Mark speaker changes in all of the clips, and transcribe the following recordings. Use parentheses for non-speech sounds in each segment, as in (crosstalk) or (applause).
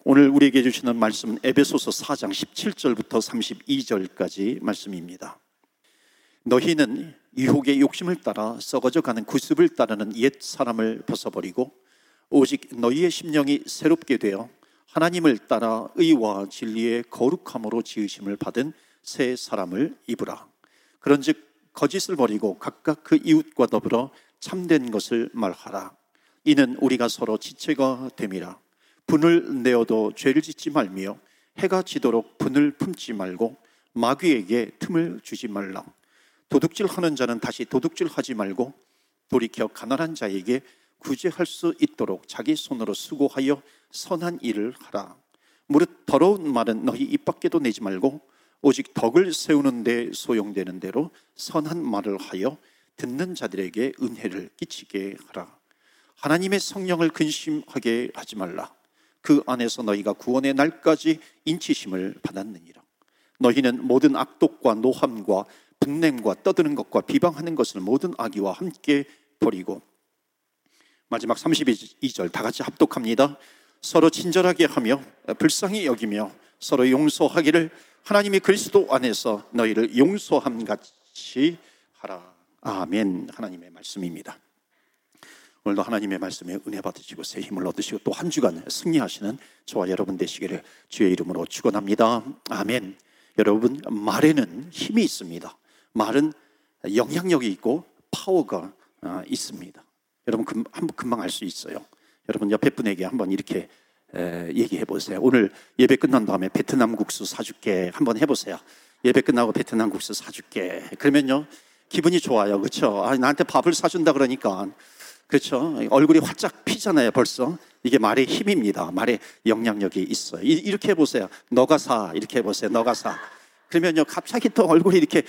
Speaker 1: 오늘 우리에게 주시는 말씀은 에베소서 4장 17절부터 32절까지 말씀입니다. 너희는 유혹의 욕심을 따라 썩어져 가는 구습을 따르는 옛 사람을 벗어버리고 오직 너희의 심령이 새롭게 되어 하나님을 따라 의와 진리의 거룩함으로 지으심을 받은 새 사람을 입으라. 그런즉 거짓을 버리고 각각 그 이웃과 더불어 참된 것을 말하라. 이는 우리가 서로 지체가 됨이라. 분을 내어도 죄를 짓지 말며 해가 지도록 분을 품지 말고 마귀에게 틈을 주지 말라. 도둑질 하는 자는 다시 도둑질 하지 말고 돌이켜 가난한 자에게 구제할 수 있도록 자기 손으로 수고하여 선한 일을 하라. 무릇 더러운 말은 너희 입 밖에도 내지 말고 오직 덕을 세우는 데 소용되는 대로 선한 말을 하여 듣는 자들에게 은혜를 끼치게 하라. 하나님의 성령을 근심하게 하지 말라. 그 안에서 너희가 구원의 날까지 인치심을 받았느니라. 너희는 모든 악독과 노함과 분냄과 떠드는 것과 비방하는 것을 모든 악의와 함께 버리고 마지막 32절 다 같이 합독합니다. 서로 친절하게 하며 불쌍히 여기며 서로 용서하기를 하나님이 그리스도 안에서 너희를 용서함 같이 하라. 아멘. 하나님의 말씀입니다. 오늘도 하나님의 말씀에 은혜 받으시고 새 힘을 얻으시고 또 한 주간 승리하시는 저와 여러분 되시기를 주의 이름으로 축원합니다. 아멘. 여러분 말에는 힘이 있습니다. 말은 영향력이 있고 파워가 아, 있습니다. 여러분 금, 금방 알 수 있어요. 여러분 옆에 분에게 한번 이렇게 얘기해 보세요. 오늘 예배 끝난 다음에 베트남 국수 사줄게 한번 해보세요. 예배 끝나고 베트남 국수 사줄게. 그러면요 기분이 좋아요, 그렇죠? 아, 나한테 밥을 사준다 그러니까 그렇죠. 얼굴이 활짝 피잖아요, 벌써. 이게 말의 힘입니다. 말의 영향력이 있어요. 이 렇게 해보세요. 너가 사. 이렇게 해보세요. 너가 사. 그러면요, 갑자기 또 얼굴이 이렇게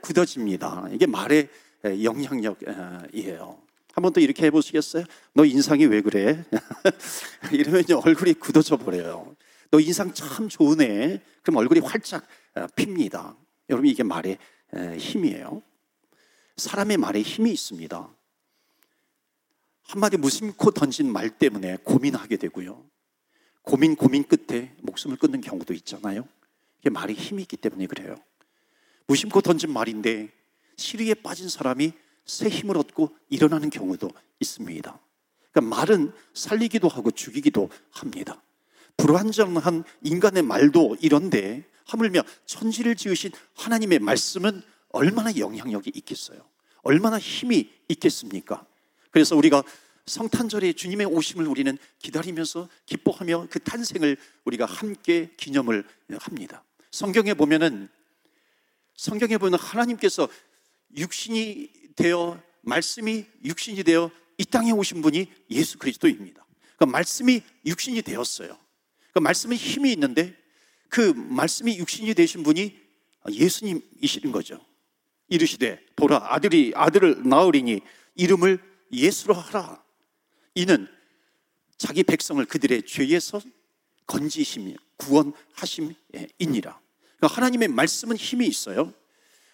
Speaker 1: 굳어집니다. 이게 말의 영향력이에요. 한번더 이렇게 해보시겠어요? 너 인상이 왜 그래? (laughs) 이러면요, 얼굴이 굳어져 버려요. 너 인상 참 좋으네. 그럼 얼굴이 활짝 핍니다. 여러분, 이게 말의 힘이에요. 사람의 말에 힘이 있습니다. 한마디 무심코 던진 말 때문에 고민하게 되고요. 고민, 고민 끝에 목숨을 끊는 경우도 있잖아요. 이게 말에 힘이 있기 때문에 그래요. 무심코 던진 말인데 시리에 빠진 사람이 새 힘을 얻고 일어나는 경우도 있습니다. 그러니까 말은 살리기도 하고 죽이기도 합니다. 불완전한 인간의 말도 이런데 하물며 천지를 지으신 하나님의 말씀은 얼마나 영향력이 있겠어요? 얼마나 힘이 있겠습니까? 그래서 우리가 성탄절에 주님의 오심을 우리는 기다리면서 기뻐하며 그 탄생을 우리가 함께 기념을 합니다. 성경에 보면은 성경에 보면 하나님께서 육신이 되어 말씀이 육신이 되어 이 땅에 오신 분이 예수 그리스도입니다. 그 말씀이 육신이 되었어요. 그 말씀에 힘이 있는데 그 말씀이 육신이 되신 분이 예수님이시는 거죠. 이르시되 보라 아들이 아들을 낳으리니 이름을 예수로 하라. 이는 자기 백성을 그들의 죄에서 건지심이 구원하심이니라. 그러니까 하나님의 말씀은 힘이 있어요.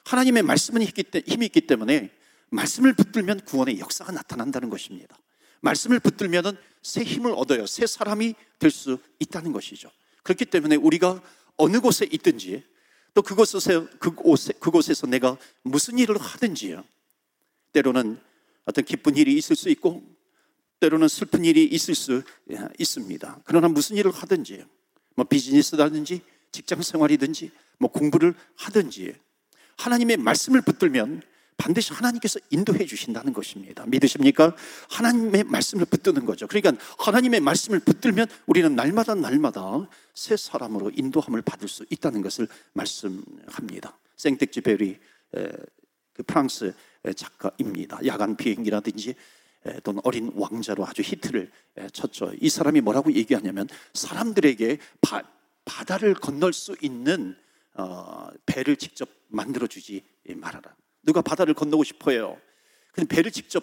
Speaker 1: 하나님의 말씀은 힘이 있기 때문에 말씀을 붙들면 구원의 역사가 나타난다는 것입니다. 말씀을 붙들면 새 힘을 얻어요. 새 사람이 될 수 있다는 것이죠. 그렇기 때문에 우리가 어느 곳에 있든지 또 그곳에서, 그곳에, 그곳에서 내가 무슨 일을 하든지요. 때로는 어떤 기쁜 일이 있을 수 있고 때로는 슬픈 일이 있을 수 있습니다. 그러나 무슨 일을 하든지, 뭐 비즈니스라든지 직장 생활이든지 뭐 공부를 하든지 하나님의 말씀을 붙들면 반드시 하나님께서 인도해 주신다는 것입니다. 믿으십니까? 하나님의 말씀을 붙드는 거죠. 그러니까 하나님의 말씀을 붙들면 우리는 날마다 날마다 새 사람으로 인도함을 받을 수 있다는 것을 말씀합니다. 생텍쥐베리 그 프랑스 작가입니다. 야간 비행기라든지 또는 어린 왕자로 아주 히트를 쳤죠. 이 사람이 뭐라고 얘기하냐면 사람들에게 바, 바다를 건널 수 있는 어, 배를 직접 만들어 주지 말아라. 누가 바다를 건너고 싶어요. 근데 배를 직접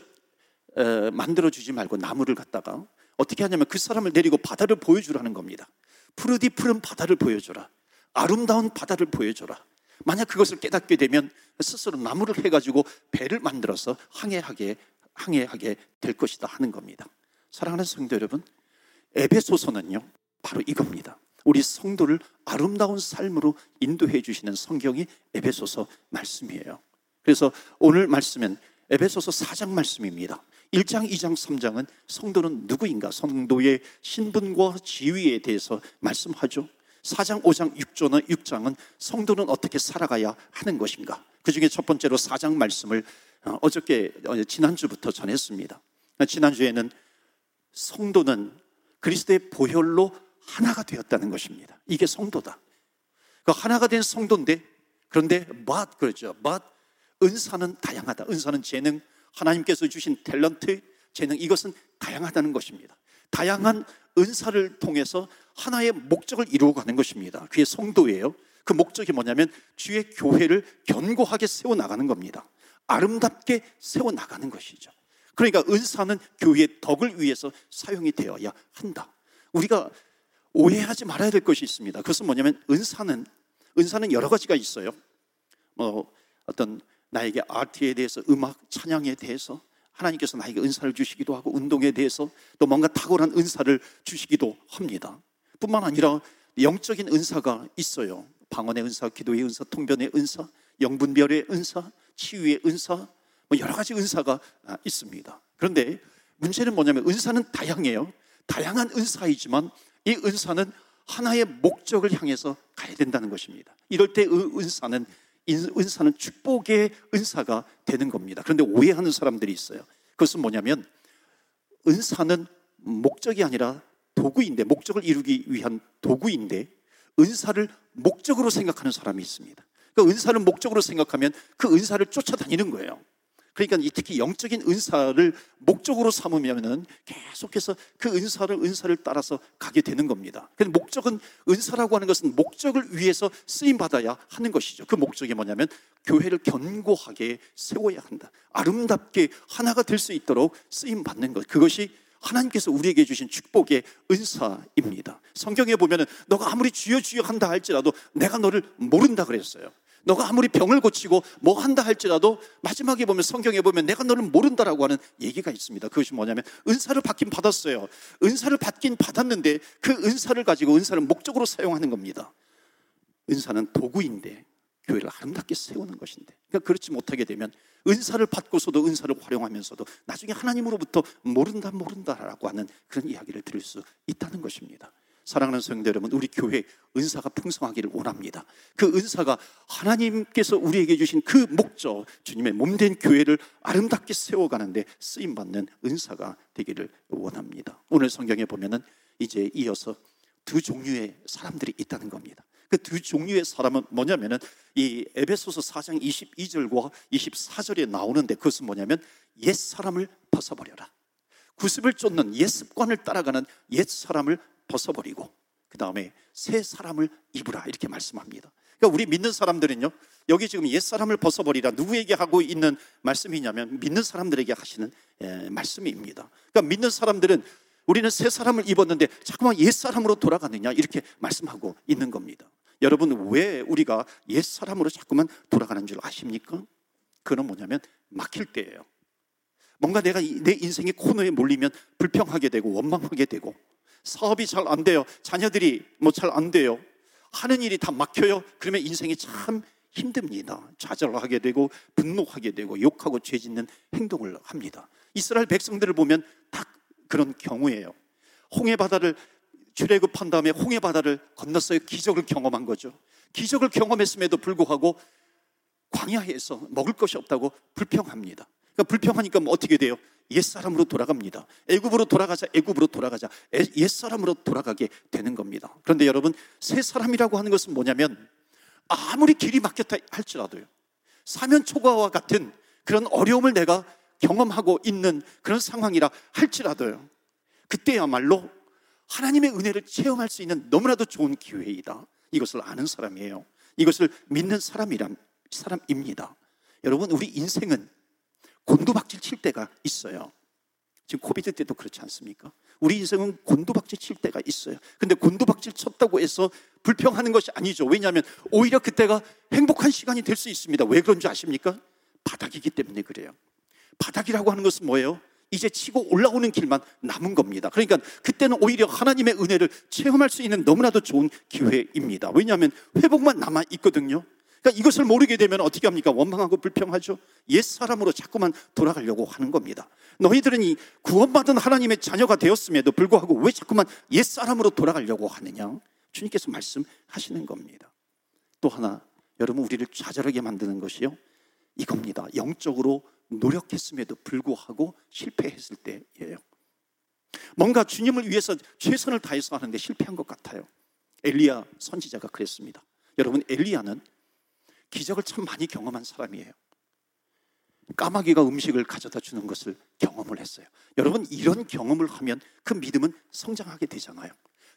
Speaker 1: 어, 만들어 주지 말고 나무를 갖다가 어떻게 하냐면 그 사람을 내리고 바다를 보여주라는 겁니다. 푸르디 푸른 바다를 보여줘라. 아름다운 바다를 보여줘라. 만약 그것을 깨닫게 되면 스스로 나무를 해가지고 배를 만들어서 항해하게 항해하게 될 것이다 하는 겁니다. 사랑하는 성도 여러분, 에베소서는요 바로 이겁니다. 우리 성도를 아름다운 삶으로 인도해 주시는 성경이 에베소서 말씀이에요. 그래서 오늘 말씀은 에베소서 4장 말씀입니다. 1장, 2장, 3장은 성도는 누구인가? 성도의 신분과 지위에 대해서 말씀하죠. 4장, 5장, 6조는 6장은 성도는 어떻게 살아가야 하는 것인가? 그 중에 첫 번째로 4장 말씀을 어, 어저께 어, 지난주부터 전했습니다. 지난주에는 성도는 그리스도의 보혈로 하나가 되었다는 것입니다. 이게 성도다. 그 하나가 된 성도인데 그런데 but 그러죠. but 은사는 다양하다. 은사는 재능, 하나님께서 주신 탤런트, 재능 이것은 다양하다는 것입니다. 다양한 은사를 통해서 하나의 목적을 이루어가는 것입니다. 그게 성도예요. 그 목적이 뭐냐면 주의 교회를 견고하게 세워 나가는 겁니다. 아름답게 세워 나가는 것이죠. 그러니까 은사는 교회의 덕을 위해서 사용이 되어야 한다. 우리가 오해하지 말아야 될 것이 있습니다. 그것은 뭐냐면 은사는 은사는 여러 가지가 있어요. 뭐 어떤 나에게 아트에 대해서 음악 찬양에 대해서 하나님께서 나에게 은사를 주시기도 하고 운동에 대해서 또 뭔가 탁월한 은사를 주시기도 합니다. 뿐만 아니라 영적인 은사가 있어요. 방언의 은사, 기도의 은사, 통변의 은사, 영분별의 은사, 치유의 은사, 뭐 여러 가지 은사가 있습니다. 그런데 문제는 뭐냐면 은사는 다양해요. 다양한 은사이지만 이 은사는 하나의 목적을 향해서 가야 된다는 것입니다. 이럴 때 은사는 은사는 축복의 은사가 되는 겁니다. 그런데 오해하는 사람들이 있어요. 그것은 뭐냐면 은사는 목적이 아니라 도구인데 목적을 이루기 위한 도구인데 은사를 목적으로 생각하는 사람이 있습니다. 그 은사를 목적으로 생각하면 그 은사를 쫓아다니는 거예요. 그러니까 특히 영적인 은사를 목적으로 삼으면은 계속해서 그 은사를 은사를 따라서 가게 되는 겁니다. 근데 목적은 은사라고 하는 것은 목적을 위해서 쓰임 받아야 하는 것이죠. 그 목적이 뭐냐면 교회를 견고하게 세워야 한다. 아름답게 하나가 될 수 있도록 쓰임 받는 것. 그것이 하나님께서 우리에게 주신 축복의 은사입니다. 성경에 보면은 너가 아무리 주여 주여 한다 할지라도 내가 너를 모른다 그랬어요. 너가 아무리 병을 고치고 뭐 한다 할지라도 마지막에 보면 성경에 보면 내가 너를 모른다라고 하는 얘기가 있습니다. 그것이 뭐냐면 은사를 받긴 받았어요. 은사를 받긴 받았는데 그 은사를 가지고 은사를 목적으로 사용하는 겁니다. 은사는 도구인데 교회를 아름답게 세우는 것인데 그러니까 그렇지 못하게 되면 은사를 받고서도 은사를 활용하면서도 나중에 하나님으로부터 모른다 모른다라고 하는 그런 이야기를 들을 수 있다는 것입니다. 사랑하는 성도 여러분, 우리 교회 은사가 풍성하기를 원합니다. 그 은사가 하나님께서 우리에게 주신 그 목적, 주님의 몸된 교회를 아름답게 세워가는데 쓰임받는 은사가 되기를 원합니다. 오늘 성경에 보면은 이제 이어서 두 종류의 사람들이 있다는 겁니다. 그 두 종류의 사람은 뭐냐면은 이 에베소서 4장 22절과 24절에 나오는데 그것은 뭐냐면 옛 사람을 벗어버려라. 구습을 쫓는 옛 습관을 따라가는 옛 사람을 벗어버리고 그 다음에 새 사람을 입으라 이렇게 말씀합니다. 그러니까 우리 믿는 사람들은요 여기 지금 옛 사람을 벗어버리라 누구에게 하고 있는 말씀이냐면 믿는 사람들에게 하시는 예, 말씀입니다. 그러니까 믿는 사람들은 우리는 새 사람을 입었는데 자꾸만 옛 사람으로 돌아가느냐 이렇게 말씀하고 있는 겁니다. 여러분 왜 우리가 옛 사람으로 자꾸만 돌아가는 줄 아십니까? 그건 뭐냐면 막힐 때예요. 뭔가 내가 내 인생의 코너에 몰리면 불평하게 되고 원망하게 되고 사업이 잘 안 돼요. 자녀들이 뭐 잘 안 돼요. 하는 일이 다 막혀요. 그러면 인생이 참 힘듭니다. 좌절하게 되고 분노하게 되고 욕하고 죄짓는 행동을 합니다. 이스라엘 백성들을 보면 딱 그런 경우예요. 홍해 바다를 출애굽한 다음에 홍해 바다를 건넜어요. 기적을 경험한 거죠. 기적을 경험했음에도 불구하고 광야에서 먹을 것이 없다고 불평합니다. 그러니까 불평하니까 뭐 어떻게 돼요? 옛사람으로 돌아갑니다. 애굽으로 돌아가자, 애굽으로 돌아가자. 옛사람으로 돌아가게 되는 겁니다. 그런데 여러분, 새 사람이라고 하는 것은 뭐냐면 아무리 길이 막혔다 할지라도요. 사면 초과와 같은 그런 어려움을 내가 경험하고 있는 그런 상황이라 할지라도요. 그때야말로 하나님의 은혜를 체험할 수 있는 너무나도 좋은 기회이다. 이것을 아는 사람이에요. 이것을 믿는 사람이란 사람입니다. 여러분, 우리 인생은 곤두박질 칠 때가 있어요. 지금 코비드 때도 그렇지 않습니까? 우리 인생은 곤두박질 칠 때가 있어요. 근데 곤두박질 쳤다고 해서 불평하는 것이 아니죠. 왜냐하면 오히려 그때가 행복한 시간이 될 수 있습니다. 왜 그런 줄 아십니까? 바닥이기 때문에 그래요. 바닥이라고 하는 것은 뭐예요? 이제 치고 올라오는 길만 남은 겁니다. 그러니까 그때는 오히려 하나님의 은혜를 체험할 수 있는 너무나도 좋은 기회입니다. 왜냐하면 회복만 남아 있거든요. 그러니까 이것을 모르게 되면 어떻게 합니까? 원망하고 불평하죠. 옛 사람으로 자꾸만 돌아가려고 하는 겁니다. 너희들은 이 구원받은 하나님의 자녀가 되었음에도 불구하고 왜 자꾸만 옛 사람으로 돌아가려고 하느냐? 주님께서 말씀하시는 겁니다. 또 하나 여러분 우리를 좌절하게 만드는 것이요. 이겁니다. 영적으로 노력했음에도 불구하고 실패했을 때예요. 뭔가 주님을 위해서 최선을 다해서 하는데 실패한 것 같아요. 엘리야 선지자가 그랬습니다. 여러분 엘리야는 기적을 참 많이 경험한 사람이에요. 까마귀가 음식을 가져다 주는 것을 경험을 했어요. 여러분, 이런 경험을 하면 그 믿음은 성장하게 되잖아요.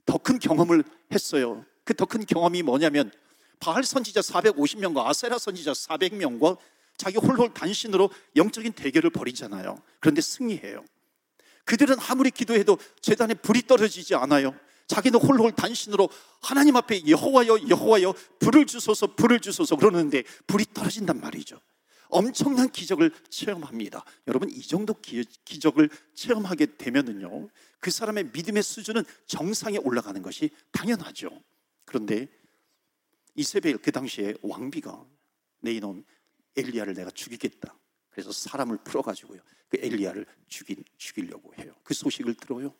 Speaker 1: 더 큰 경험을 했어요. 그 더 큰 경험이 뭐냐면, 바알 선지자 450명과 아세라 선지자 400명과 자기 홀홀 단신으로 영적인 대결을 벌이잖아요. 그런데 승리해요. 그들은 아무리 기도해도 재단에 불이 떨어지지 않아요. 자기는 홀홀 단신으로 하나님 앞에 여호와여 여호와여 불을 주소서 불을 주소서 그러는데 불이 떨어진단 말이죠. 엄청난 기적을 체험합니다. 여러분 이 정도 기, 적을 체험하게 되면은요 그 사람의 믿음의 수준은 정상에 올라가는 것이 당연하죠. 그런데 이세벨 그 당시에 왕비가 내 이놈 엘리야를 내가 죽이겠다. 그래서 사람을 풀어가지고요 그 엘리야를 죽인 죽이려고 해요. 그 소식을 들어요.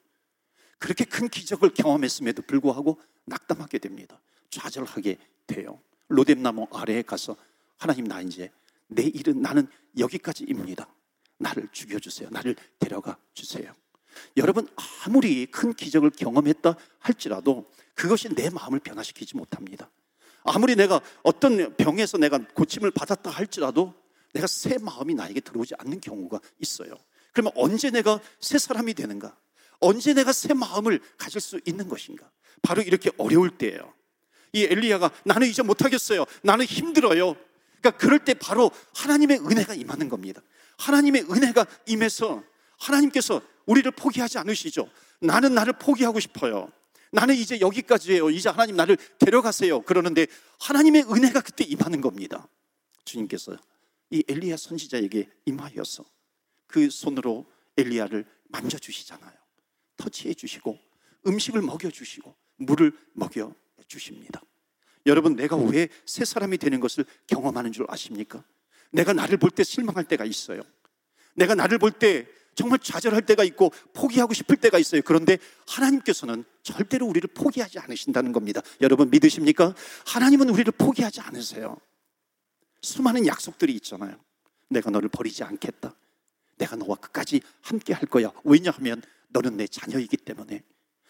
Speaker 1: 그렇게 큰 기적을 경험했음에도 불구하고 낙담하게 됩니다. 좌절하게 돼요. 로뎀나무 아래에 가서 하나님 나 이제 내 일은 나는 여기까지입니다. 나를 죽여주세요. 나를 데려가 주세요. 여러분 아무리 큰 기적을 경험했다 할지라도 그것이 내 마음을 변화시키지 못합니다. 아무리 내가 어떤 병에서 내가 고침을 받았다 할지라도 내가 새 마음이 나에게 들어오지 않는 경우가 있어요. 그러면 언제 내가 새 사람이 되는가? 언제 내가 새 마음을 가질 수 있는 것인가? 바로 이렇게 어려울 때예요. 이 엘리야가 나는 이제 못하겠어요. 나는 힘들어요. 그러니까 그럴 때 바로 하나님의 은혜가 임하는 겁니다. 하나님의 은혜가 임해서 하나님께서 우리를 포기하지 않으시죠. 나는 나를 포기하고 싶어요. 나는 이제 여기까지예요. 이제 하나님 나를 데려가세요. 그러는데 하나님의 은혜가 그때 임하는 겁니다. 주님께서 이 엘리야 선지자에게 임하여서 그 손으로 엘리야를 만져주시잖아요. 터치해 주시고 음식을 먹여 주시고 물을 먹여 주십니다. 여러분 내가 왜 새 사람이 되는 것을 경험하는 줄 아십니까? 내가 나를 볼 때 실망할 때가 있어요. 내가 나를 볼 때 정말 좌절할 때가 있고 포기하고 싶을 때가 있어요. 그런데 하나님께서는 절대로 우리를 포기하지 않으신다는 겁니다. 여러분 믿으십니까? 하나님은 우리를 포기하지 않으세요. 수많은 약속들이 있잖아요. 내가 너를 버리지 않겠다. 내가 너와 끝까지 함께 할 거야. 왜냐하면 너는 내 자녀이기 때문에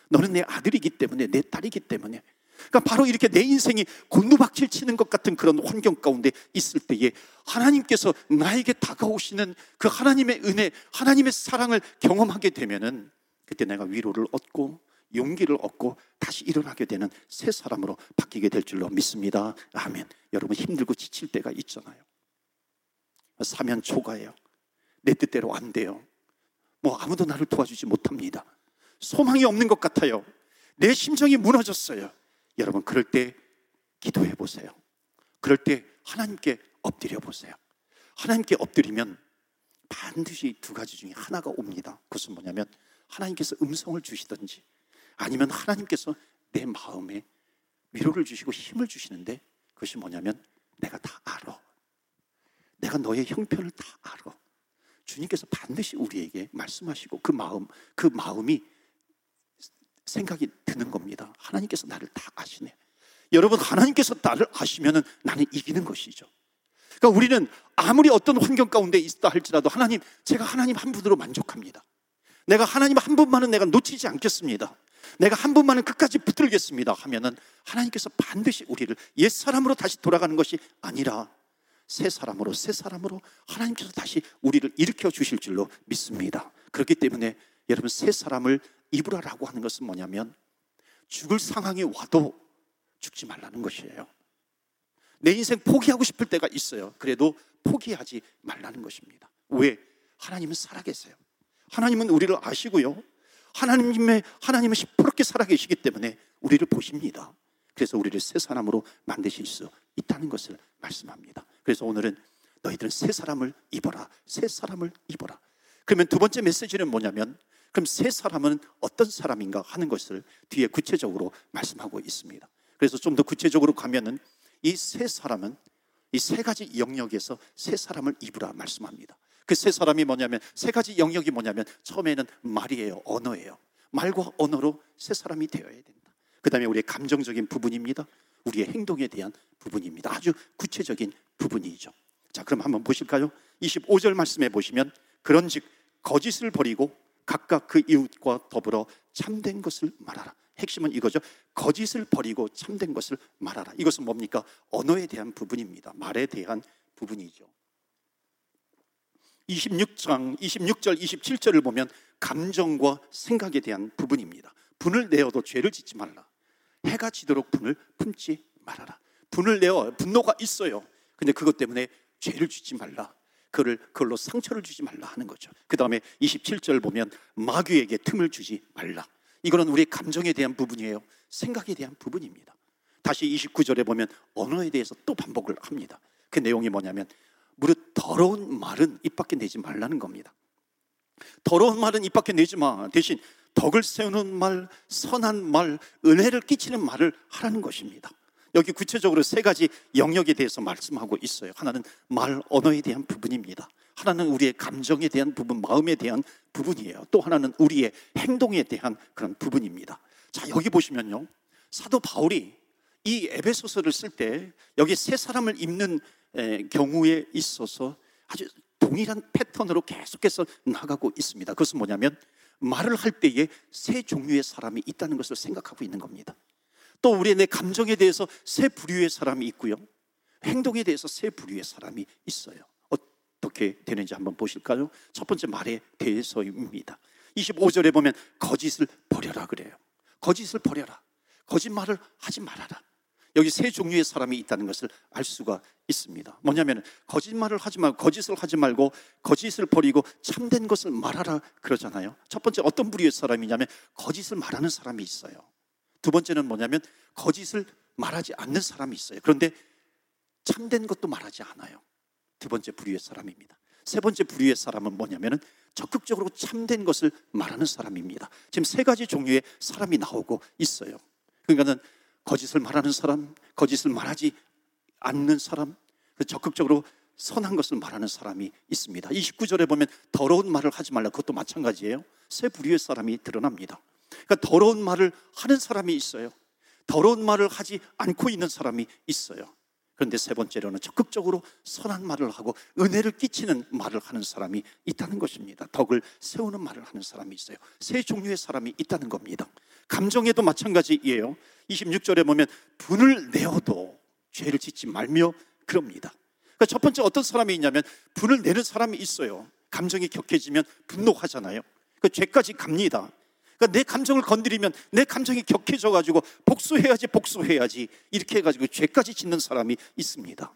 Speaker 1: 너는 내 아들이기 때문에 내 딸이기 때문에 그러니까 바로 이렇게 내 인생이 곤두박질 치는 것 같은 그런 환경 가운데 있을 때에 하나님께서 나에게 다가오시는 그 하나님의 은혜, 하나님의 사랑을 경험하게 되면은 그때 내가 위로를 얻고 용기를 얻고 다시 일어나게 되는 새 사람으로 바뀌게 될 줄로 믿습니다. 아멘. 여러분 힘들고 지칠 때가 있잖아요. 사면 초가예요. 내 뜻대로 안 돼요. 뭐 아무도 나를 도와주지 못합니다. 소망이 없는 것 같아요. 내 심정이 무너졌어요. 여러분, 그럴 때 기도해 보세요. 그럴 때 하나님께 엎드려 보세요. 하나님께 엎드리면 반드시 두 가지 중에 하나가 옵니다. 그것은 뭐냐면 하나님께서 음성을 주시든지 아니면 하나님께서 내 마음에 위로를 주시고 힘을 주시는데 그것이 뭐냐면 내가 다 알아. 내가 너의 형편을 다 알아. 주님께서 반드시 우리에게 말씀하시고 그 마음, 그 마음이 생각이 드는 겁니다. 하나님께서 나를 다 아시네. 여러분, 하나님께서 나를 아시면 나는 이기는 것이죠. 그러니까 우리는 아무리 어떤 환경 가운데 있다 할지라도 하나님, 제가 하나님 한 분으로 만족합니다. 내가 하나님 한 분만은 내가 놓치지 않겠습니다. 내가 한 분만은 끝까지 붙들겠습니다. 하면은 하나님께서 반드시 우리를 옛 사람으로 다시 돌아가는 것이 아니라 새 사람으로 새 사람으로 하나님께서 다시 우리를 일으켜 주실 줄로 믿습니다. 그렇기 때문에 여러분 새 사람을 입으라라고 하는 것은 뭐냐면 죽을 상황이 와도 죽지 말라는 것이에요. 내 인생 포기하고 싶을 때가 있어요. 그래도 포기하지 말라는 것입니다. 왜? 하나님은 살아계세요. 하나님은 우리를 아시고요. 하나님의 하나님은 시퍼렇게 살아계시기 때문에 우리를 보십니다. 그래서 우리를 새 사람으로 만드실 수 있다는 것을 말씀합니다. 그래서 오늘은 너희들은 새 사람을 입어라. 새 사람을 입어라. 그러면 두 번째 메시지는 뭐냐면 그럼 세 사람은 어떤 사람인가 하는 것을 뒤에 구체적으로 말씀하고 있습니다. 그래서 좀 더 구체적으로 가면은 이 세 사람은 이 세 가지 영역에서 세 사람을 입으라 말씀합니다. 그 세 사람이 뭐냐면 세 가지 영역이 뭐냐면 처음에는 말이에요, 언어예요. 말과 언어로 세 사람이 되어야 된다. 그 다음에 우리의 감정적인 부분입니다. 우리의 행동에 대한 부분입니다. 아주 구체적인 부분이죠. 자, 그럼 한번 보실까요? 25절 말씀에 보시면 그런즉 거짓을 버리고 각각 그 이웃과 더불어 참된 것을 말하라. 핵심은 이거죠. 거짓을 버리고 참된 것을 말하라. 이것은 뭡니까? 언어에 대한 부분입니다. 말에 대한 부분이죠. 26장 26절 27절을 보면 감정과 생각에 대한 부분입니다. 분을 내어도 죄를 짓지 말라. 해가 지도록 분을 품지 말아라. 분을 내어 분노가 있어요. 근데 그것 때문에 죄를 짓지 말라. 그를 그걸로 상처를 주지 말라 하는 거죠. 그 다음에 27절 보면 마귀에게 틈을 주지 말라. 이거는 우리의 감정에 대한 부분이에요. 생각에 대한 부분입니다. 다시 29절에 보면 언어에 대해서 또 반복을 합니다. 그 내용이 뭐냐면 무릇 더러운 말은 입 밖에 내지 말라는 겁니다. 더러운 말은 입 밖에 내지 마. 대신 덕을 세우는 말, 선한 말, 은혜를 끼치는 말을 하라는 것입니다. 여기 구체적으로 세 가지 영역에 대해서 말씀하고 있어요. 하나는 말, 언어에 대한 부분입니다. 하나는 우리의 감정에 대한 부분, 마음에 대한 부분이에요. 또 하나는 우리의 행동에 대한 그런 부분입니다. 자, 여기 보시면요. 사도 바울이 이 에베소서를 쓸 때 여기 세 사람을 입는 경우에 있어서 아주 동일한 패턴으로 계속해서 나가고 있습니다. 그것은 뭐냐면 말을 할 때에 세 종류의 사람이 있다는 것을 생각하고 있는 겁니다. 또 우리의 내 감정에 대해서 세 부류의 사람이 있고요. 행동에 대해서 세 부류의 사람이 있어요. 어떻게 되는지 한번 보실까요? 첫 번째 말에 대해서입니다. 25절에 보면 거짓을 버려라 그래요. 거짓을 버려라. 거짓말을 하지 말아라. 여기 세 종류의 사람이 있다는 것을 알 수가 있습니다. 뭐냐면 거짓말을 하지 말고 거짓을 하지 말고 거짓을 버리고 참된 것을 말하라 그러잖아요. 첫 번째 어떤 부류의 사람이냐면 거짓을 말하는 사람이 있어요. 두 번째는 뭐냐면 거짓을 말하지 않는 사람이 있어요. 그런데 참된 것도 말하지 않아요. 두 번째 부류의 사람입니다. 세 번째 부류의 사람은 뭐냐면은 적극적으로 참된 것을 말하는 사람입니다. 지금 세 가지 종류의 사람이 나오고 있어요. 그러니까는 거짓을 말하는 사람, 거짓을 말하지 않는 사람, 그 적극적으로 선한 것을 말하는 사람이 있습니다. 29절에 보면 더러운 말을 하지 말라. 그것도 마찬가지예요. 세 부류의 사람이 드러납니다. 그러니까 더러운 말을 하는 사람이 있어요. 더러운 말을 하지 않고 있는 사람이 있어요. 그런데 세 번째로는 적극적으로 선한 말을 하고 은혜를 끼치는 말을 하는 사람이 있다는 것입니다. 덕을 세우는 말을 하는 사람이 있어요. 세 종류의 사람이 있다는 겁니다. 감정에도 마찬가지예요. 26절에 보면 분을 내어도 죄를 짓지 말며 그럽니다. 그러니까 첫 번째 어떤 사람이 있냐면 분을 내는 사람이 있어요. 감정이 격해지면 분노하잖아요. 그 죄까지 갑니다. 그러니까 내 감정을 건드리면 내 감정이 격해져 가지고 복수해야지 복수해야지 이렇게 해 가지고 죄까지 짓는 사람이 있습니다.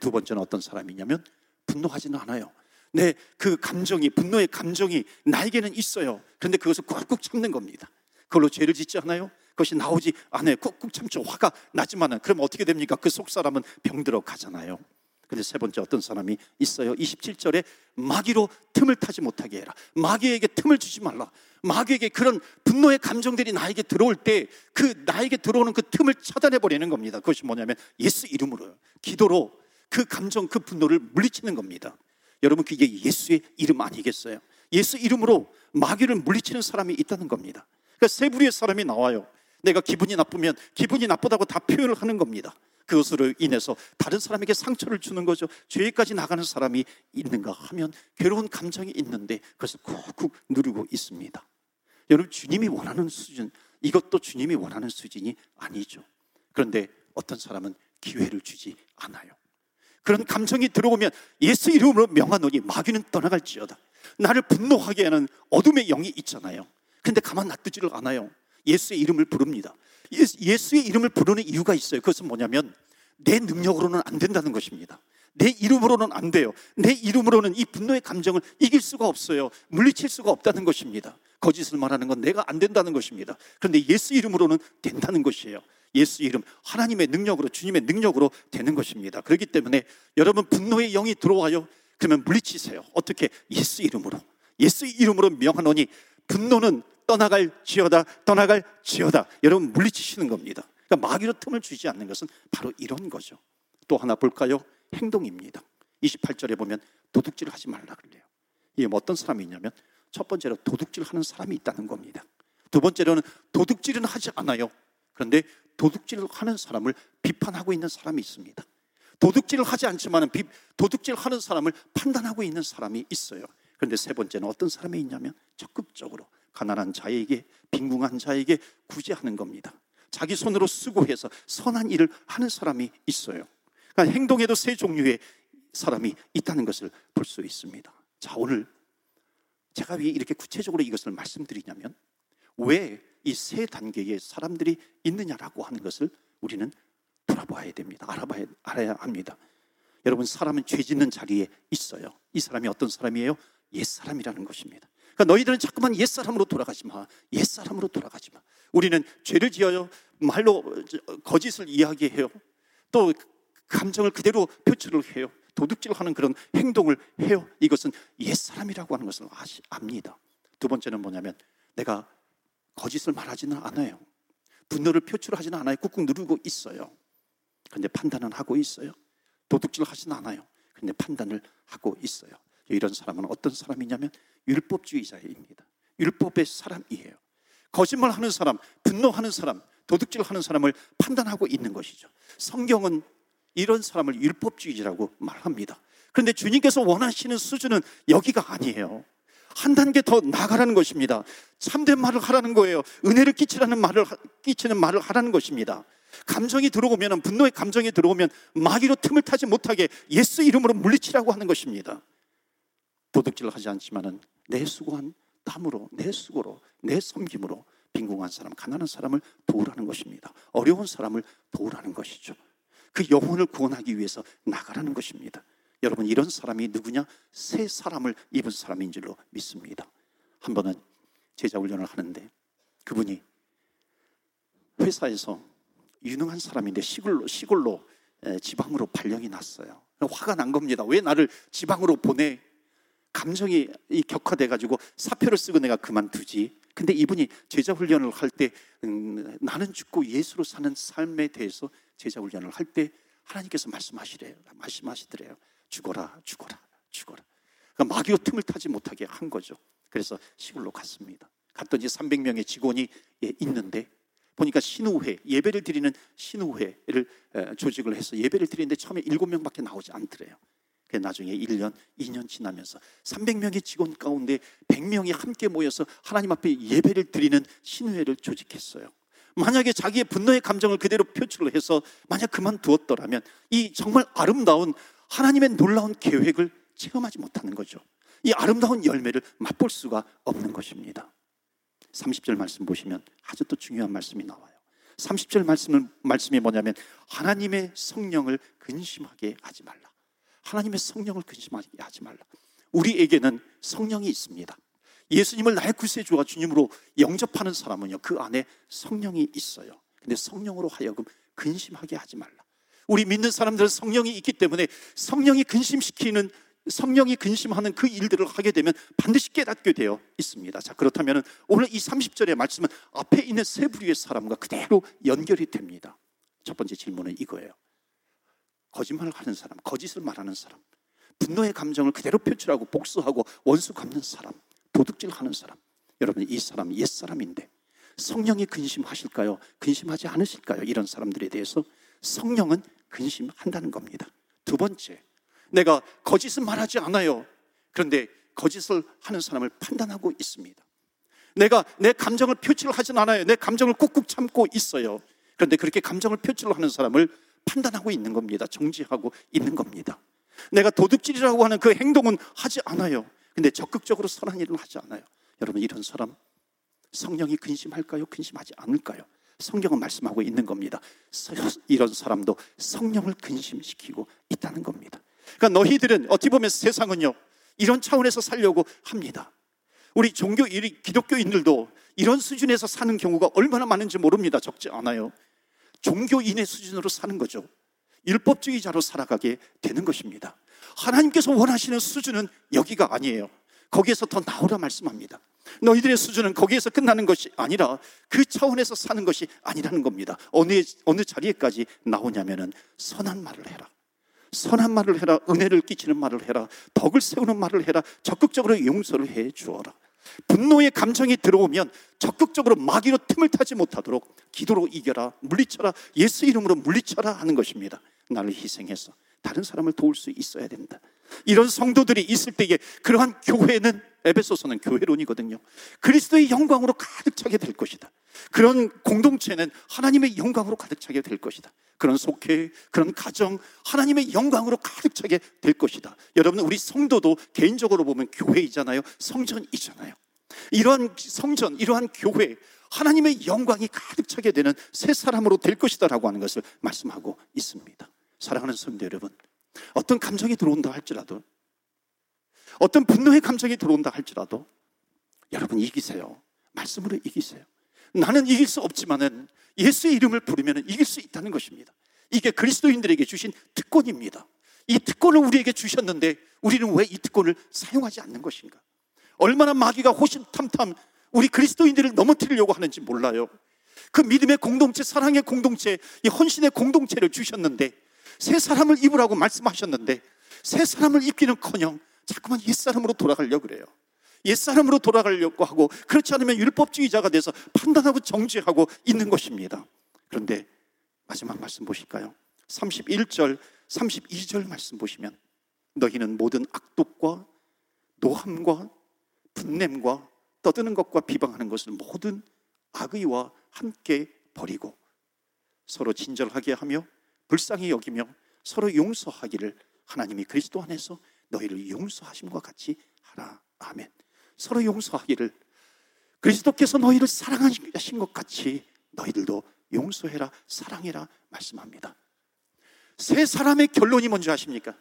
Speaker 1: 두 번째는 어떤 사람이냐면 분노하지는 않아요. 내 그 감정이 분노의 감정이 나에게는 있어요. 그런데 그것을 꾹꾹 참는 겁니다. 그걸로 죄를 짓지 않아요? 그것이 나오지 않아요. 꾹꾹 참죠. 화가 나지만은 그럼 어떻게 됩니까? 그 속 사람은 병들어 가잖아요. 근데 세 번째 어떤 사람이 있어요. 27절에 마귀로 틈을 타지 못하게 해라. 마귀에게 틈을 주지 말라. 마귀에게 그런 분노의 감정들이 나에게 들어올 때 그 나에게 들어오는 그 틈을 차단해 버리는 겁니다. 그것이 뭐냐면 예수 이름으로 기도로 그 감정 그 분노를 물리치는 겁니다. 여러분 그게 예수의 이름 아니겠어요? 예수 이름으로 마귀를 물리치는 사람이 있다는 겁니다. 그러니까 세 부류의 사람이 나와요. 내가 기분이 나쁘면 기분이 나쁘다고 다 표현을 하는 겁니다. 그것으로 인해서 다른 사람에게 상처를 주는 거죠. 죄까지 나가는 사람이 있는가 하면 괴로운 감정이 있는데 그것을 쿡쿡 누르고 있습니다. 여러분 주님이 원하는 수준 이것도 주님이 원하는 수준이 아니죠. 그런데 어떤 사람은 기회를 주지 않아요. 그런 감정이 들어오면 예수 이름으로 명하노니 마귀는 떠나갈지어다. 나를 분노하게 하는 어둠의 영이 있잖아요. 근데 가만 놔두지를 않아요. 예수의 이름을 부릅니다. 예수의 이름을 부르는 이유가 있어요. 그것은 뭐냐면 내 능력으로는 안 된다는 것입니다. 내 이름으로는 안 돼요. 내 이름으로는 이 분노의 감정을 이길 수가 없어요. 물리칠 수가 없다는 것입니다. 거짓을 말하는 건 내가 안 된다는 것입니다. 그런데 예수 이름으로는 된다는 것이에요. 예수 이름, 하나님의 능력으로, 주님의 능력으로 되는 것입니다. 그렇기 때문에 여러분 분노의 영이 들어와요. 그러면 물리치세요. 어떻게? 예수 이름으로. 예수 이름으로 명하노니 분노는 떠나갈 지어다 떠나갈 지어다. 여러분 물리치시는 겁니다. 그러니까 마귀로 틈을 주지 않는 것은 바로 이런 거죠. 또 하나 볼까요? 행동입니다. 28절에 보면 도둑질을 하지 말라 그래요. 이게 뭐 어떤 사람이 있냐면 첫 번째로 도둑질 하는 사람이 있다는 겁니다. 두 번째로는 도둑질은 하지 않아요. 그런데 도둑질을 하는 사람을 비판하고 있는 사람이 있습니다. 도둑질을 하지 않지만 도둑질 하는 사람을 판단하고 있는 사람이 있어요. 그런데 세 번째는 어떤 사람이 있냐면 적극적으로 가난한 자에게 빈궁한 자에게 구제하는 겁니다. 자기 손으로 수고해서 선한 일을 하는 사람이 있어요. 그러니까 행동에도 세 종류의 사람이 있다는 것을 볼 수 있습니다. 자, 오늘 제가 왜 이렇게 구체적으로 이것을 말씀드리냐면 왜 이 세 단계의 사람들이 있느냐라고 하는 것을 우리는 돌아봐야 됩니다. 알아봐야 알아야 합니다. 여러분 사람은 죄 짓는 자리에 있어요. 이 사람이 어떤 사람이에요? 옛 사람이라는 것입니다. 그러니까 너희들은 자꾸만 옛사람으로 돌아가지 마. 옛사람으로 돌아가지 마. 우리는 죄를 지어요. 말로 거짓을 이야기해요. 또 감정을 그대로 표출을 해요. 도둑질 하는 그런 행동을 해요. 이것은 옛사람이라고 하는 것을 압니다. 두 번째는 뭐냐면 내가 거짓을 말하지는 않아요. 분노를 표출하지는 않아요. 꾹꾹 누르고 있어요. 그런데 판단은 하고 있어요. 도둑질 하지는 않아요. 그런데 판단을 하고 있어요. 이런 사람은 어떤 사람이냐면 율법주의자입니다. 율법의 사람이에요. 거짓말하는 사람, 분노하는 사람, 도둑질하는 사람을 판단하고 있는 것이죠. 성경은 이런 사람을 율법주의자라고 말합니다. 그런데 주님께서 원하시는 수준은 여기가 아니에요. 한 단계 더 나가라는 것입니다. 참된 말을 하라는 거예요. 은혜를 끼치라는 말을 끼치는 말을 하라는 것입니다. 감정이 들어오면 분노의 감정이 들어오면 마귀로 틈을 타지 못하게 예수 이름으로 물리치라고 하는 것입니다. 도둑질을 하지 않지만은 내 수고한 땀으로 내 수고로 내 섬김으로 빈궁한 사람 가난한 사람을 도우라는 것입니다. 어려운 사람을 도우라는 것이죠. 그 영혼을 구원하기 위해서 나가라는 것입니다. 여러분 이런 사람이 누구냐? 새 사람을 입은 사람인 줄로 믿습니다. 한 번은 제자 훈련을 하는데 그분이 회사에서 유능한 사람인데 시골로 시골로 지방으로 발령이 났어요. 화가 난 겁니다. 왜 나를 지방으로 보내? 감정이 격화돼 가지고 사표를 쓰고 내가 그만두지. 근데 이분이 제자 훈련을 할때 음, 나는 죽고 예수로 사는 삶에 대해서 제자 훈련을 할 때 하나님께서 말씀하시래요. 말씀하시더래요. 죽어라, 죽어라, 죽어라. 그러니까 마귀가 틈을 타지 못하게 한 거죠. 그래서 시골로 갔습니다. 갔더니 300명의 직원이 예, 있는데 보니까 신우회, 예배를 드리는 신우회를 조직을 해서 예배를 드리는데 처음에 7명밖에 나오지 않더래요. 그 나중에 1년, 2년 지나면서 300명의 직원 가운데 100명이 함께 모여서 하나님 앞에 예배를 드리는 신회를 조직했어요. 만약에 자기의 분노의 감정을 그대로 표출을 해서 만약 그만두었더라면 이 정말 아름다운 하나님의 놀라운 계획을 체험하지 못하는 거죠. 이 아름다운 열매를 맛볼 수가 없는 것입니다. 30절 말씀 보시면 아주 또 중요한 말씀이 나와요. 30절 말씀은 말씀이 뭐냐면 하나님의 성령을 근심하게 하지 말라. 하나님의 성령을 근심하지 하지 말라. 우리에게는 성령이 있습니다. 예수님을 나의 구세주와 주님으로 영접하는 사람은요, 그 안에 성령이 있어요. 근데 성령으로 하여금 근심하게 하지 말라. 우리 믿는 사람들은 성령이 있기 때문에 성령이 근심시키는 성령이 근심하는 그 일들을 하게 되면 반드시 깨닫게 되어 있습니다. 자, 그렇다면 오늘 이 30절의 말씀은 앞에 있는 세 부류의 사람과 그대로 연결이 됩니다. 첫 번째 질문은 이거예요. 거짓말을 하는 사람, 거짓을 말하는 사람, 분노의 감정을 그대로 표출하고 복수하고 원수 갚는 사람, 도둑질 하는 사람. 여러분, 이 사람 옛 사람인데 성령이 근심하실까요? 근심하지 않으실까요? 이런 사람들에 대해서 성령은 근심한다는 겁니다. 두 번째, 내가 거짓은 말하지 않아요. 그런데 거짓을 하는 사람을 판단하고 있습니다. 내가 내 감정을 표출을 하진 않아요. 내 감정을 꾹꾹 참고 있어요. 그런데 그렇게 감정을 표출을 하는 사람을 판단하고 있는 겁니다. 정지하고 있는 겁니다. 내가 도둑질이라고 하는 그 행동은 하지 않아요. 근데 적극적으로 선한 일은 하지 않아요. 여러분 이런 사람 성령이 근심할까요? 근심하지 않을까요? 성경은 말씀하고 있는 겁니다. 이런 사람도 성령을 근심시키고 있다는 겁니다. 그러니까 너희들은 어찌 보면 세상은요 이런 차원에서 살려고 합니다. 우리 종교 기독교인들도 이런 수준에서 사는 경우가 얼마나 많은지 모릅니다. 적지 않아요. 종교인의 수준으로 사는 거죠. 율법주의자로 살아가게 되는 것입니다. 하나님께서 원하시는 수준은 여기가 아니에요. 거기에서 더 나오라 말씀합니다. 너희들의 수준은 거기에서 끝나는 것이 아니라 그 차원에서 사는 것이 아니라는 겁니다. 어느, 어느 자리에까지 나오냐면은 선한 말을 해라. 선한 말을 해라. 은혜를 끼치는 말을 해라. 덕을 세우는 말을 해라. 적극적으로 용서를 해 주어라. 분노의 감정이 들어오면 적극적으로 마귀로 틈을 타지 못하도록 기도로 이겨라. 물리쳐라. 예수 이름으로 물리쳐라 하는 것입니다. 나를 희생해서 다른 사람을 도울 수 있어야 된다. 이런 성도들이 있을 때에 그러한 교회는 에베소서는 교회론이거든요. 그리스도의 영광으로 가득 차게 될 것이다. 그런 공동체는 하나님의 영광으로 가득 차게 될 것이다. 그런 속회, 그런 가정, 하나님의 영광으로 가득 차게 될 것이다. 여러분, 우리 성도도 개인적으로 보면 교회이잖아요. 성전이잖아요. 이러한 성전, 이러한 교회, 하나님의 영광이 가득 차게 되는 새 사람으로 될 것이다라고 하는 것을 말씀하고 있습니다. 사랑하는 성도 여러분, 어떤 감정이 들어온다 할지라도 어떤 분노의 감정이 들어온다 할지라도 여러분 이기세요. 말씀으로 이기세요. 나는 이길 수 없지만은 예수의 이름을 부르면 이길 수 있다는 것입니다. 이게 그리스도인들에게 주신 특권입니다. 이 특권을 우리에게 주셨는데 우리는 왜 이 특권을 사용하지 않는 것인가? 얼마나 마귀가 호심탐탐 우리 그리스도인들을 넘어뜨리려고 하는지 몰라요. 그 믿음의 공동체, 사랑의 공동체, 이 헌신의 공동체를 주셨는데 새 사람을 입으라고 말씀하셨는데 새 사람을 입기는커녕 자꾸만 옛사람으로 돌아가려고 그래요. 옛사람으로 돌아가려고 하고 그렇지 않으면 율법주의자가 돼서 판단하고 정죄하고 있는 것입니다. 그런데 마지막 말씀 보실까요? 31절, 32절 말씀 보시면 너희는 모든 악독과 노함과 분냄과 떠드는 것과 비방하는 것을 모든 악의와 함께 버리고 서로 친절하게 하며 불쌍히 여기며 서로 용서하기를 하나님이 그리스도 안에서 너희를 용서하심과 같이 하라. 아멘. 서로 용서하기를 그리스도께서 너희를 사랑하신 것 같이 너희들도 용서해라, 사랑해라 말씀합니다. 새 사람의 결론이 뭔지 아십니까?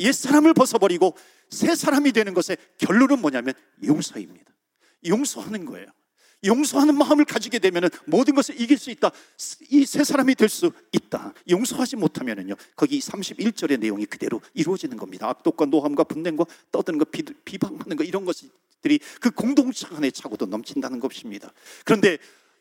Speaker 1: 옛 사람을 벗어버리고 새 사람이 되는 것의 결론은 뭐냐면 용서입니다. 용서하는 거예요. 용서하는 마음을 가지게 되면 모든 것을 이길 수 있다. 이 세 사람이 될 수 있다. 용서하지 못하면은요, 거기 31절의 내용이 그대로 이루어지는 겁니다. 악독과 노함과 분냄과 떠드는 것, 비방하는 것, 이런 것들이 그 공동체 안에 차고도 넘친다는 것입니다. 그런데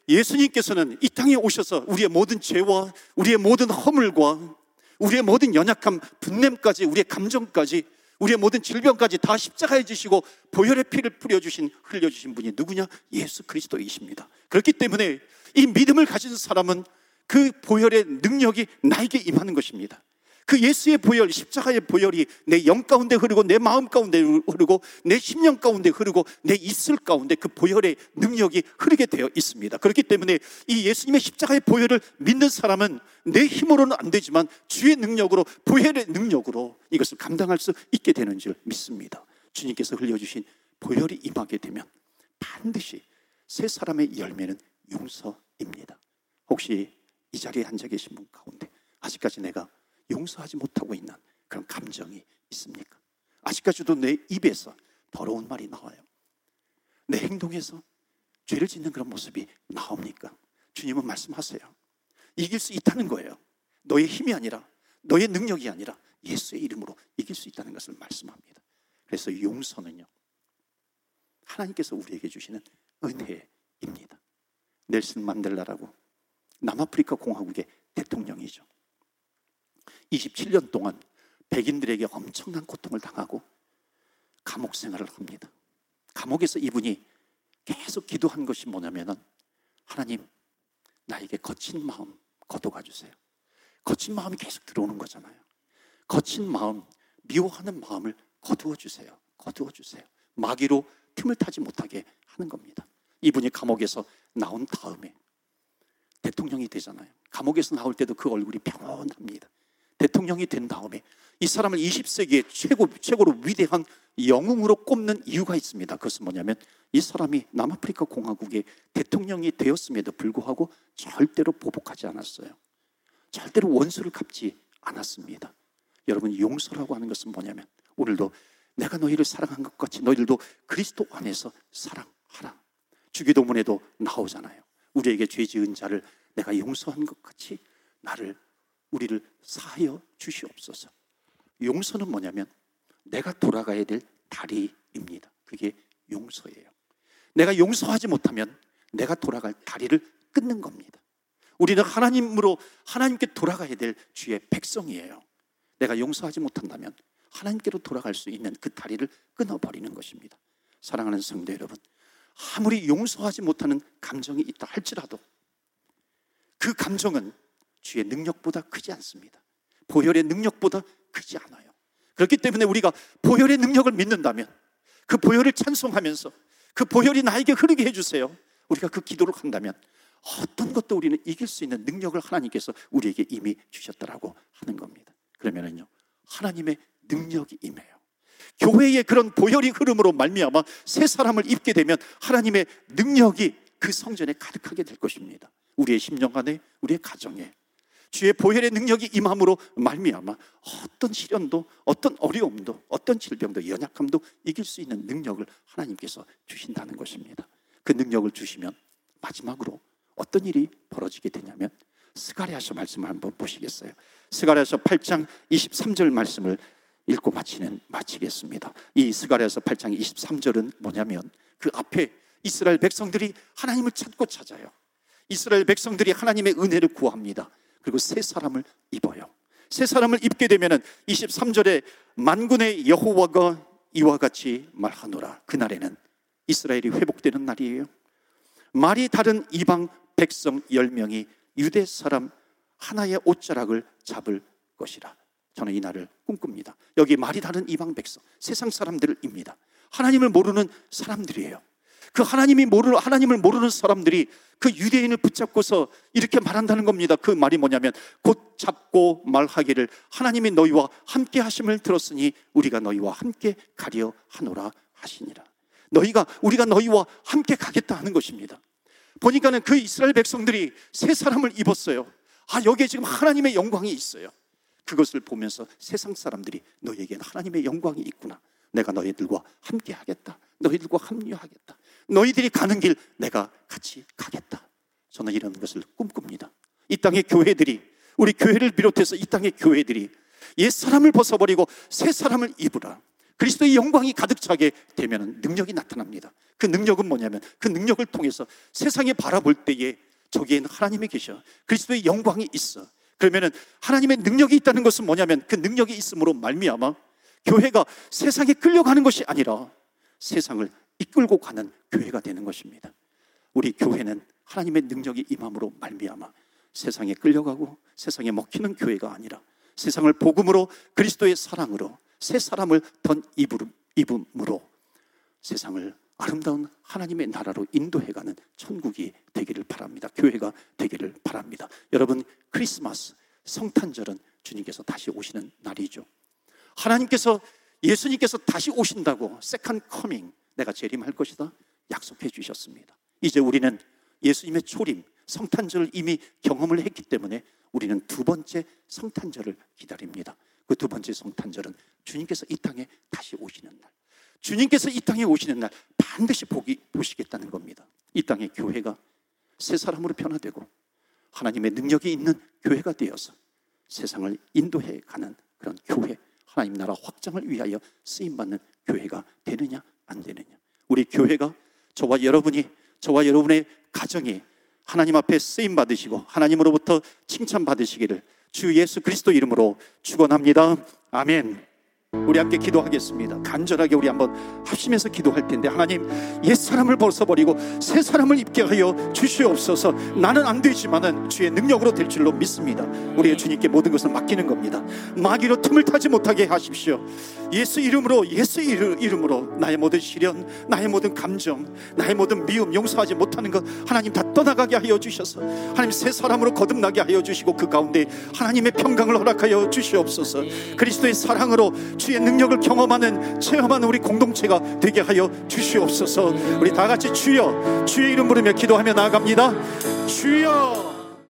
Speaker 1: 예수님께서는 이 땅에 오셔서 우리의 모든 죄와 우리의 모든 허물과 우리의 모든 연약함, 분냄까지, 우리의 감정까지 우리의 모든 질병까지 다 십자가에 지시고 보혈의 피를 뿌려주신 흘려주신 분이 누구냐? 예수 그리스도이십니다. 그렇기 때문에 이 믿음을 가진 사람은 그 보혈의 능력이 나에게 임하는 것입니다. 그 예수의 보혈, 십자가의 보혈이 내 영 가운데 흐르고 내 마음 가운데 흐르고 내 심령 가운데 흐르고 내 있을 가운데 그 보혈의 능력이 흐르게 되어 있습니다. 그렇기 때문에 이 예수님의 십자가의 보혈을 믿는 사람은 내 힘으로는 안 되지만 주의 능력으로 보혈의 능력으로 이것을 감당할 수 있게 되는 줄 믿습니다. 주님께서 흘려주신 보혈이 임하게 되면 반드시 새 사람의 열매는 용서입니다. 혹시 이 자리에 앉아 계신 분 가운데 아직까지 내가 용서하지 못하고 있는 그런 감정이 있습니까? 아직까지도 내 입에서 더러운 말이 나와요. 내 행동에서 죄를 짓는 그런 모습이 나옵니까? 주님은 말씀하세요. 이길 수 있다는 거예요. 너의 힘이 아니라, 너의 능력이 아니라 예수의 이름으로 이길 수 있다는 것을 말씀합니다. 그래서 용서는요, 하나님께서 우리에게 주시는 은혜입니다. 넬슨 만델라라고 남아프리카 공화국의 대통령이죠. 27년 동안 백인들에게 엄청난 고통을 당하고 감옥 생활을 합니다. 감옥에서 이분이 계속 기도한 것이 뭐냐면은 하나님 나에게 거친 마음 걷어가 주세요. 거친 마음이 계속 들어오는 거잖아요. 거친 마음, 미워하는 마음을 거두어 주세요. 거두어 주세요. 마귀로 틈을 타지 못하게 하는 겁니다. 이분이 감옥에서 나온 다음에 대통령이 되잖아요. 감옥에서 나올 때도 그 얼굴이 평온합니다. 대통령이 된 다음에 이 사람을 20세기의 최고, 최고로 위대한 영웅으로 꼽는 이유가 있습니다. 그것은 뭐냐면 이 사람이 남아프리카 공화국의 대통령이 되었음에도 불구하고 절대로 보복하지 않았어요. 절대로 원수를 갚지 않았습니다. 여러분, 용서라고 하는 것은 뭐냐면 오늘도 내가 너희를 사랑한 것 같이 너희들도 그리스도 안에서 사랑하라. 주기도문에도 나오잖아요. 우리에게 죄 지은 자를 내가 용서한 것 같이 나를 우리를 사하여 주시옵소서. 용서는 뭐냐면 내가 돌아가야 될 다리입니다. 그게 용서예요. 내가 용서하지 못하면 내가 돌아갈 다리를 끊는 겁니다. 우리는 하나님으로 하나님께 돌아가야 될 주의 백성이에요. 내가 용서하지 못한다면 하나님께로 돌아갈 수 있는 그 다리를 끊어버리는 것입니다. 사랑하는 성도 여러분, 아무리 용서하지 못하는 감정이 있다 할지라도 그 감정은 주의 능력보다 크지 않습니다. 보혈의 능력보다 크지 않아요. 그렇기 때문에 우리가 보혈의 능력을 믿는다면 그 보혈을 찬송하면서 그 보혈이 나에게 흐르게 해주세요. 우리가 그 기도를 한다면 어떤 것도 우리는 이길 수 있는 능력을 하나님께서 우리에게 이미 주셨다라고 하는 겁니다. 그러면은요, 하나님의 능력이 임해요. 교회의 그런 보혈이 흐름으로 말미암아 새 사람을 입게 되면 하나님의 능력이 그 성전에 가득하게 될 것입니다. 우리의 심령 안에, 우리의 가정에 주의 보혈의 능력이 임함으로 말미암아 어떤 시련도, 어떤 어려움도, 어떤 질병도, 연약함도 이길 수 있는 능력을 하나님께서 주신다는 것입니다. 그 능력을 주시면 마지막으로 어떤 일이 벌어지게 되냐면 스가랴서 말씀을 한번 보시겠어요. 스가랴서 8장 23절 말씀을 읽고 마치는 마치겠습니다. 이 스가랴서 8장 23절은 뭐냐면 그 앞에 이스라엘 백성들이 하나님을 찾고 찾아요. 이스라엘 백성들이 하나님의 은혜를 구합니다. 그리고 새 사람을 입어요. 새 사람을 입게 되면은 23절에 만군의 여호와가 이와 같이 말하노라. 그날에는 이스라엘이 회복되는 날이에요. 말이 다른 이방 백성 10명이 유대 사람 하나의 옷자락을 잡을 것이라. 저는 이 날을 꿈꿉니다. 여기 말이 다른 이방 백성, 세상 사람들입니다. 하나님을 모르는 사람들이에요. 그 하나님이 모르는 하나님을 모르는 사람들이 그 유대인을 붙잡고서 이렇게 말한다는 겁니다. 그 말이 뭐냐면 곧 잡고 말하기를 하나님이 너희와 함께 하심을 들었으니 우리가 너희와 함께 가려 하노라 하시니라. 너희가 우리가 너희와 함께 가겠다 하는 것입니다. 보니까는 그 이스라엘 백성들이 새 사람을 입었어요. 아, 여기에 지금 하나님의 영광이 있어요. 그것을 보면서 세상 사람들이 너희에게는 하나님의 영광이 있구나. 내가 너희들과 함께 하겠다. 너희들과 합류하겠다. 너희들이 가는 길 내가 같이 가겠다. 저는 이런 것을 꿈꿉니다. 이 땅의 교회들이 우리 교회를 비롯해서 이 땅의 교회들이 옛 사람을 벗어버리고 새 사람을 입으라. 그리스도의 영광이 가득 차게 되면 능력이 나타납니다. 그 능력은 뭐냐면 그 능력을 통해서 세상에 바라볼 때에 저기에는 하나님이 계셔. 그리스도의 영광이 있어. 그러면은 하나님의 능력이 있다는 것은 뭐냐면 그 능력이 있음으로 말미암아 교회가 세상에 끌려가는 것이 아니라 세상을 이끌고 가는 교회가 되는 것입니다. 우리 교회는 하나님의 능력이 임함으로 말미암아 세상에 끌려가고 세상에 먹히는 교회가 아니라 세상을 복음으로 그리스도의 사랑으로 새 사람을 덧입음으로 세상을 아름다운 하나님의 나라로 인도해가는 천국이 되기를 바랍니다. 교회가 되기를 바랍니다. 여러분 크리스마스 성탄절은 주님께서 다시 오시는 날이죠. 하나님께서 예수님께서 다시 오신다고 Second Coming 내가 재림할 것이다 약속해 주셨습니다. 이제 우리는 예수님의 초림 성탄절을 이미 경험을 했기 때문에 우리는 두 번째 성탄절을 기다립니다. 그 두 번째 성탄절은 주님께서 이 땅에 다시 오시는 날. 주님께서 이 땅에 오시는 날 반드시 보기, 보시겠다는 겁니다. 이 땅의 교회가 새 사람으로 변화되고 하나님의 능력이 있는 교회가 되어서 세상을 인도해 가는 그런 교회, 하나님 나라 확장을 위하여 쓰임 받는 교회가 되느냐, 안 되느냐. 우리 교회가 저와 여러분이, 저와 여러분의 가정이 하나님 앞에 쓰임 받으시고 하나님으로부터 칭찬 받으시기를 주 예수 그리스도 이름으로 축원합니다. 아멘. 우리 함께 기도하겠습니다. 간절하게 우리 한번 합심해서 기도할 텐데 하나님 옛 사람을 벗어버리고 새 사람을 입게 하여 주시옵소서. 나는 안 되지만은 주의 능력으로 될 줄로 믿습니다. 우리의 주님께 모든 것을 맡기는 겁니다. 마귀로 틈을 타지 못하게 하십시오. 예수 이름으로 예수 이름으로 나의 모든 시련, 나의 모든 감정, 나의 모든 미움 용서하지 못하는 것 하나님 다 떠나가게 하여 주셔서 하나님 새 사람으로 거듭나게 하여 주시고 그 가운데 하나님의 평강을 허락하여 주시옵소서. 그리스도의 사랑으로 주의 능력을 경험하는 체험하는 우리 공동체가 되게 하여 주시옵소서. 우리 다 같이 주여 주의 이름 부르며 기도하며 나아갑니다. 주여